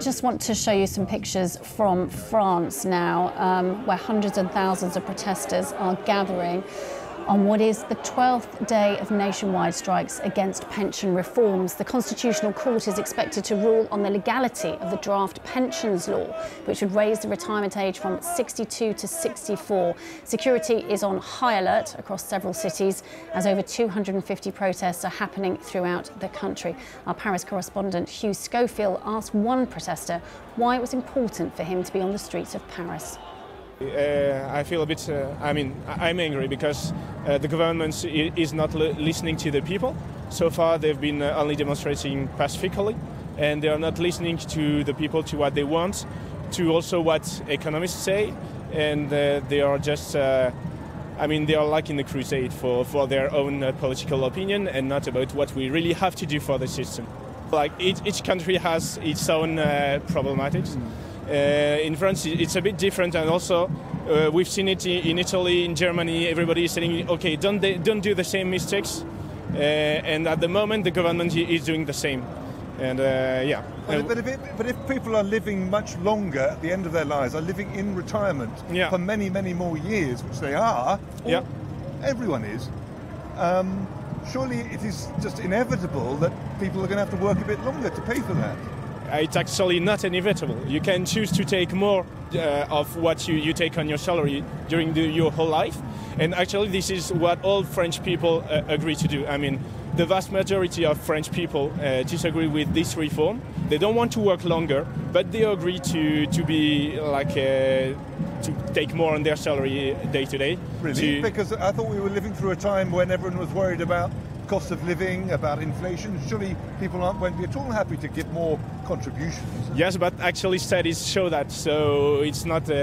just want to show you some pictures from France now, um, where hundreds and thousands of protesters are gathering on what is the 12th day of nationwide strikes against pension reforms. The Constitutional Court is expected to rule on the legality of the draft pensions law, which would raise the retirement age from 62 to 64. Security is on high alert across several cities as over 250 protests are happening throughout the country. Our Paris correspondent Hugh Schofield asked one protester why it was important for him to be on the streets of Paris. Uh, I feel a bit, uh, I mean, I'm angry because uh, the government is not listening to the people. So far, they've been uh, only demonstrating pacifically, and they are not listening to the people, to what they want, to also what economists say, and uh, they are just, uh, I mean, they are like in the crusade for, for their own political opinion and not about what we really have to do for the system. Like each, each country has its own problematics. Mm. Uh, in France, it's a bit different, and also uh, we've seen it in Italy, in Germany. Everybody is saying, "Okay, don't don't do the same mistakes." Uh, and at the moment, the government is doing the same. And uh, yeah. But, but, if it, but, if people are living much longer at the end of their lives, are living in retirement yeah. for many, many more years, which they are, yeah. everyone is, um, surely it is just inevitable that people are going to have to work a bit longer to pay for that. Uh, it's actually not inevitable. You can choose to take more uh, of what you, you take on your salary during the, your whole life. And actually, this is what all French people uh, agree to do. I mean, the vast majority of French people uh, disagree with this reform. They don't want to work longer, but they agree to, to be like uh, to take more on their salary day to day. Really? To... Because I thought we were living through a time when everyone was worried about cost of living, about inflation. Surely people aren't going to be at all happy to give more contributions. Yes, but actually studies show that. So it's not. Uh,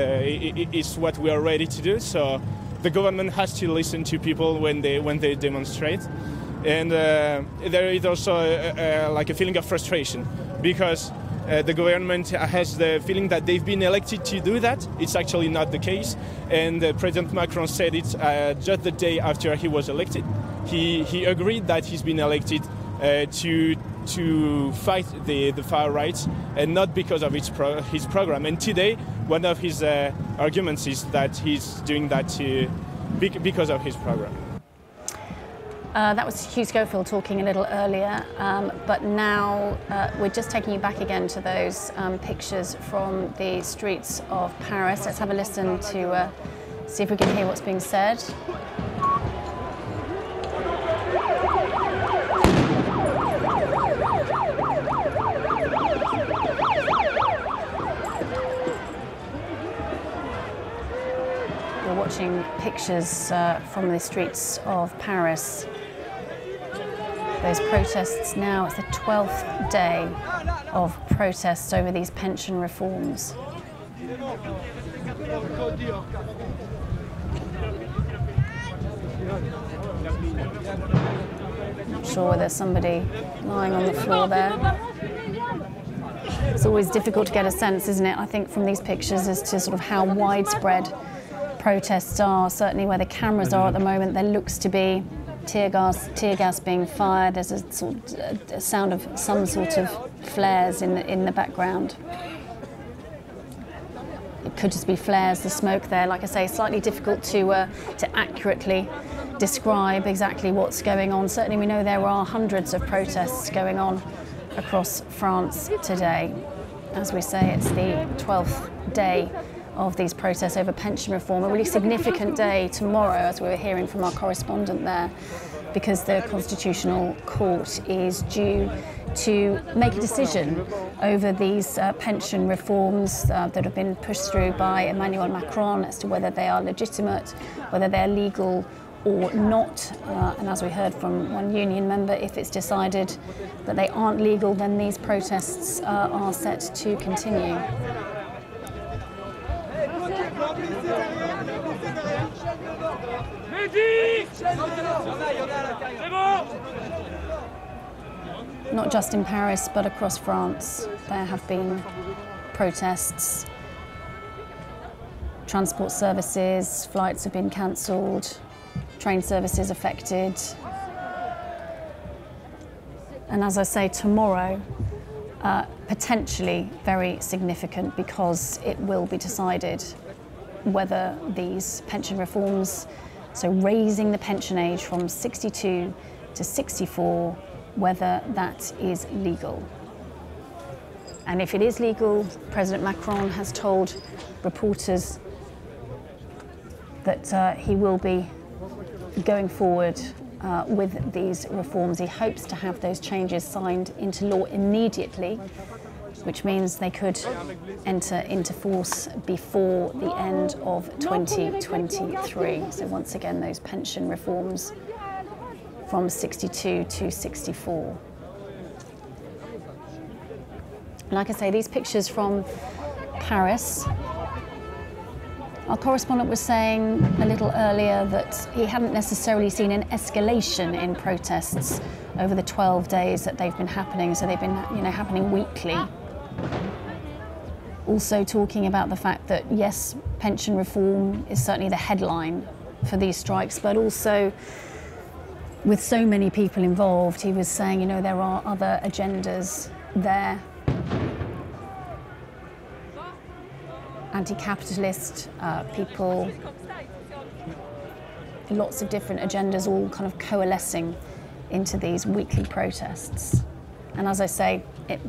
it's what we are ready to do. So the government has to listen to people when they when they demonstrate, and uh, there is also a, a, like a feeling of frustration because. Uh, the government has the feeling that they've been elected to do that. It's actually not the case. And uh, President Macron said it uh, just the day after he was elected he, he agreed that he's been elected uh, to to fight the, the far right and not because of his, pro, his program. And today, one of his uh, arguments is that he's doing that to, because of his program. Uh, that was Hugh Schofield talking a little earlier, um, but now uh, we're just taking you back again to those um, pictures from the streets of Paris. Let's have a listen to uh, see if we can hear what's being said. Pictures uh, from the streets of Paris. Those protests now, it's the 12th day of protests over these pension reforms. Not sure there's somebody lying on the floor there. It's always difficult to get a sense, isn't it, I think, from these pictures as to sort of how widespread protests are, certainly where the cameras are at the moment, there looks to be tear gas, tear gas being fired. There's a, sort a sound of some sort of flares in the, in the background. It could just be flares, the smoke there. Like I say, slightly difficult to uh, to accurately describe exactly what's going on. Certainly, we know there are hundreds of protests going on across France today. As we say, it's the 12th day of these protests over pension reform. A really significant day tomorrow, as we were hearing from our correspondent there, because the Constitutional Court is due to make a decision over these uh, pension reforms uh, that have been pushed through by Emmanuel Macron as to whether they are legitimate, whether they're legal or not. Uh, and as we heard from one union member, if it's decided that they aren't legal, then these protests uh, are set to continue. Not just in Paris, but across France, there have been protests. Transport services, flights have been cancelled, train services affected. And as I say, tomorrow, uh, potentially very significant because it will be decided whether these pension reforms, so raising the pension age from 62 to 64, whether that is legal. And if it is legal, President Macron has told reporters that uh, he will be going forward uh, with these reforms. He hopes to have those changes signed into law immediately, which means they could enter into force before the end of 2023. So, once again, those pension reforms from 62 to 64. Like I say, these pictures from Paris. Our correspondent was saying a little earlier that he hadn't necessarily seen an escalation in protests over the 12 days that they've been happening, so they've been you know, happening weekly. Also, talking about the fact that yes, pension reform is certainly the headline for these strikes, but also with so many people involved, he was saying, you know, there are other agendas there anti-capitalist uh, people, lots of different agendas all kind of coalescing into these weekly protests. And as I say,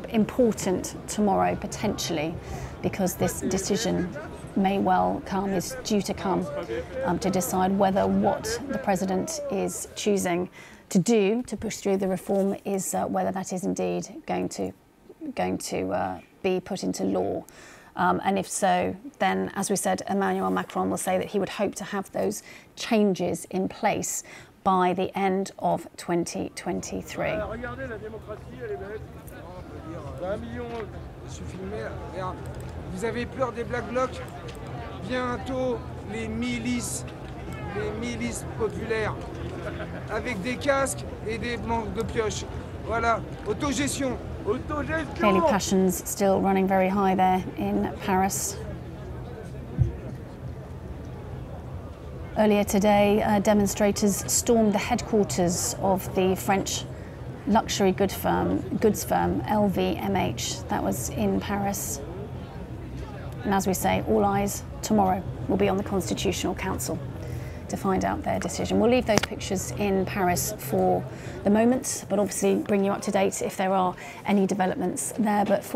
important tomorrow potentially because this decision may well come, is due to come um, to decide whether what the president is choosing to do to push through the reform is uh, whether that is indeed going to going to uh, be put into law. Um, and if so, then, as we said, Emmanuel Macron will say that he would hope to have those changes in place by the end of 2023. Vous avez peur des Black Blocs? Bientôt, les milices, les milices populaires, avec des casques et des manques de pioches. Voilà, autogestion. Clearly, passions still running very high there in Paris. Earlier today, uh, demonstrators stormed the headquarters of the French luxury good firm, goods firm LVMH. That was in Paris. And as we say, all eyes tomorrow will be on the Constitutional Council to find out their decision. We'll leave those pictures in Paris for the moment, but obviously bring you up to date if there are any developments there. But for